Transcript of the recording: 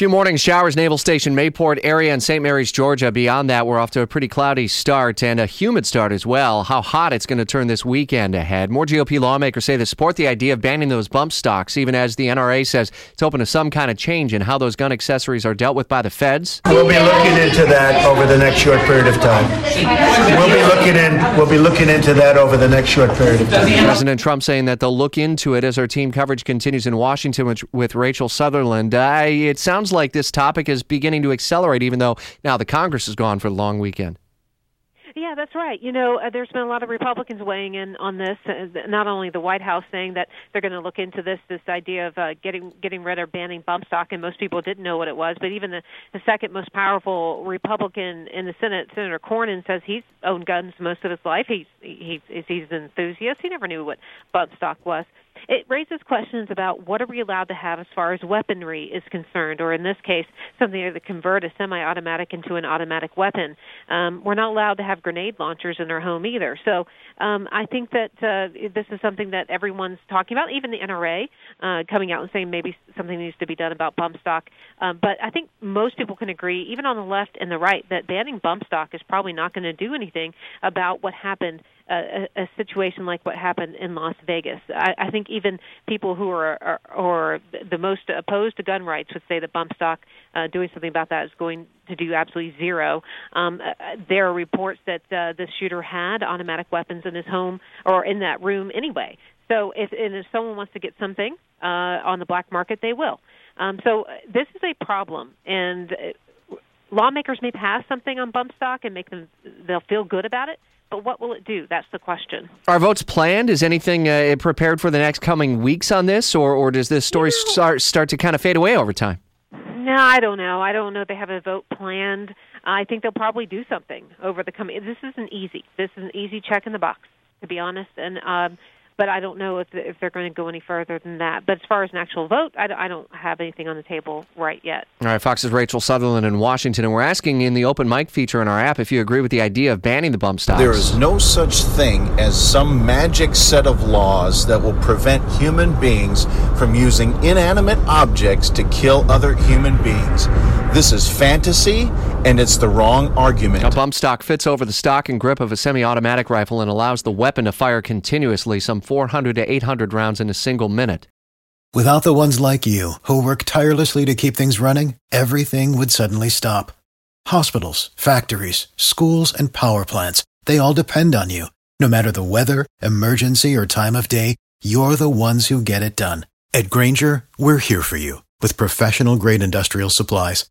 Few morning showers, Naval Station, Mayport area, and St. Mary's, Georgia. Beyond that, we're off to a pretty cloudy start and a humid start as well. How hot it's going to turn this weekend ahead. More GOP lawmakers say they support the idea of banning those bump stocks, even as the NRA says it's open to some kind of change in how those gun accessories are dealt with by the feds. We'll be looking into that over the next short period of time. We'll be looking in. We'll be looking into that over the next short period of time. President Trump saying that they'll look into it as our team coverage continues in Washington with, with Rachel Sutherland. Uh, it sounds sounds like this topic is beginning to accelerate, even though now the Congress is gone for the long weekend. Yeah, that's right. You know, uh, there's been a lot of Republicans weighing in on this. Uh, not only the White House saying that they're going to look into this, this idea of uh, getting getting rid of banning bump stock, and most people didn't know what it was. But even the, the second most powerful Republican in the Senate, Senator Cornyn, says he's owned guns most of his life. He's he's he's an enthusiast. He never knew what bump stock was it raises questions about what are we allowed to have as far as weaponry is concerned, or in this case, something that convert a semi-automatic into an automatic weapon. Um, we're not allowed to have grenade launchers in our home either. So um, I think that uh, this is something that everyone's talking about, even the NRA uh, coming out and saying maybe something needs to be done about bump stock. Um, but I think most people can agree, even on the left and the right, that banning bump stock is probably not going to do anything about what happened a, a situation like what happened in Las Vegas. I, I think even people who are, are or the most opposed to gun rights would say that bump stock uh, doing something about that is going to do absolutely zero. Um, uh, there are reports that uh, the shooter had automatic weapons in his home or in that room anyway. So if and if someone wants to get something uh, on the black market, they will. Um, so this is a problem, and uh, lawmakers may pass something on bump stock and make them they'll feel good about it but what will it do? That's the question. Are votes planned? Is anything uh, prepared for the next coming weeks on this, or, or does this story start start to kind of fade away over time? No, I don't know. I don't know. They have a vote planned. I think they'll probably do something over the coming. This isn't easy. This is an easy check in the box, to be honest. And um, but I don't know if if they're going to go any further than that. But as far as an actual vote, I, I don't have anything on the table right yet. All right, Fox's Rachel Sutherland in Washington, and we're asking in the open mic feature in our app if you agree with the idea of banning the bump stocks. There is no such thing as some magic set of laws that will prevent human beings from using inanimate objects to kill other human beings. This is fantasy, and it's the wrong argument. A bump stock fits over the stock and grip of a semi automatic rifle and allows the weapon to fire continuously, some 400 to 800 rounds in a single minute. Without the ones like you, who work tirelessly to keep things running, everything would suddenly stop. Hospitals, factories, schools, and power plants, they all depend on you. No matter the weather, emergency, or time of day, you're the ones who get it done. At Grainger, we're here for you with professional grade industrial supplies.